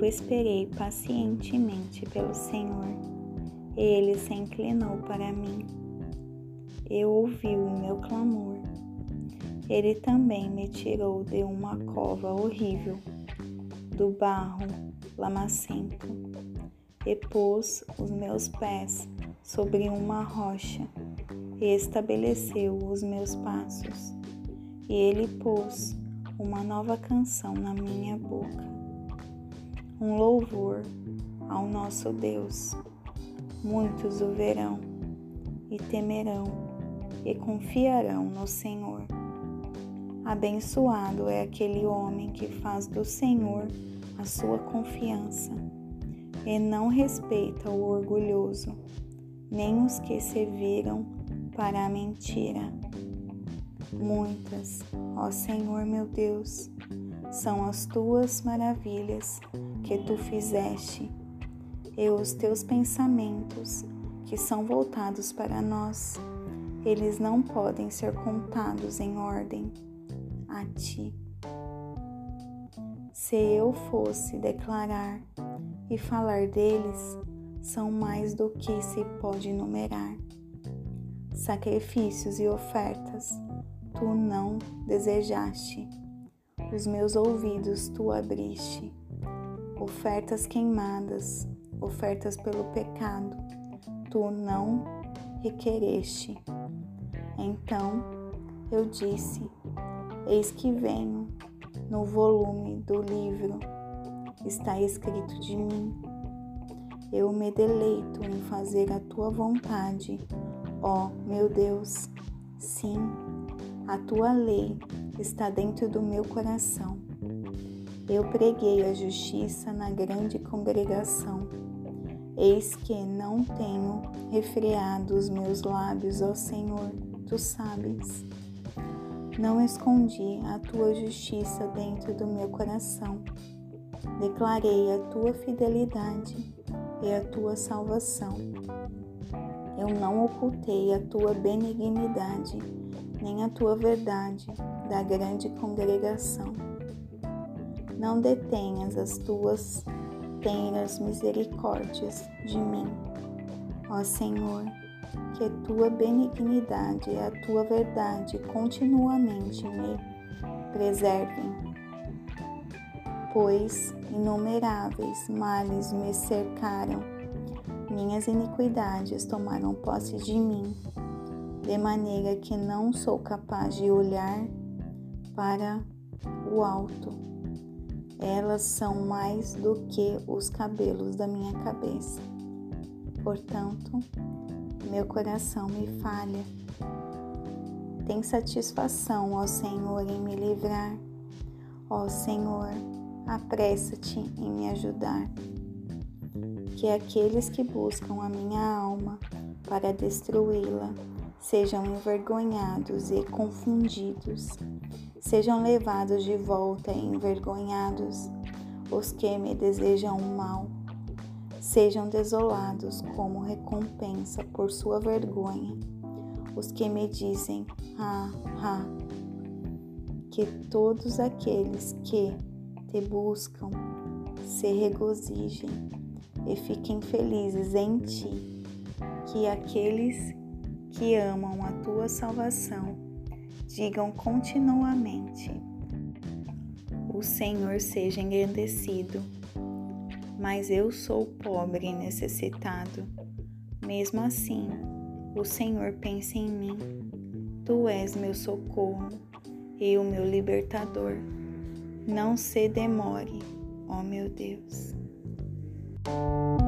Eu esperei pacientemente pelo Senhor. Ele se inclinou para mim. Eu ouvi o meu clamor. Ele também me tirou de uma cova horrível, do barro lamacento, e pôs os meus pés sobre uma rocha e estabeleceu os meus passos. E ele pôs uma nova canção na minha boca, um louvor ao nosso Deus. Muitos o verão e temerão e confiarão no Senhor. Abençoado é aquele homem que faz do Senhor a sua confiança e não respeita o orgulhoso, nem os que se viram para a mentira. Muitas, ó Senhor meu Deus, são as tuas maravilhas que tu fizeste e os teus pensamentos que são voltados para nós. Eles não podem ser contados em ordem a ti. Se eu fosse declarar e falar deles, são mais do que se pode numerar. Sacrifícios e ofertas tu não desejaste, os meus ouvidos tu abriste. Ofertas queimadas, ofertas pelo pecado, tu não requereste. Então eu disse: Eis que venho, no volume do livro está escrito de mim. Eu me deleito em fazer a tua vontade, ó meu Deus. Sim, a tua lei está dentro do meu coração. Eu preguei a justiça na grande congregação. Eis que não tenho refreado os meus lábios ao Senhor, tu sabes. Não escondi a tua justiça dentro do meu coração. Declarei a tua fidelidade e a tua salvação. Eu não ocultei a tua benignidade nem a tua verdade da grande congregação. Não detenhas as tuas tenras misericórdias de mim, ó Senhor, que a tua benignidade e a tua verdade continuamente me preservem, pois inumeráveis males me cercaram, minhas iniquidades tomaram posse de mim de maneira que não sou capaz de olhar para o alto. Elas são mais do que os cabelos da minha cabeça. Portanto, meu coração me falha. Tem satisfação, ó Senhor, em me livrar. Ó Senhor, apressa-te em me ajudar. Que aqueles que buscam a minha alma para destruí-la sejam envergonhados e confundidos, sejam levados de volta envergonhados os que me desejam mal, sejam desolados como recompensa por sua vergonha, os que me dizem, ah, ah, que todos aqueles que te buscam se regozijem e fiquem felizes em ti, que aqueles que amam a tua salvação digam continuamente: O Senhor seja engrandecido. Mas eu sou pobre e necessitado. Mesmo assim, o Senhor pensa em mim. Tu és meu socorro e o meu libertador. Não se demore, ó meu Deus. Música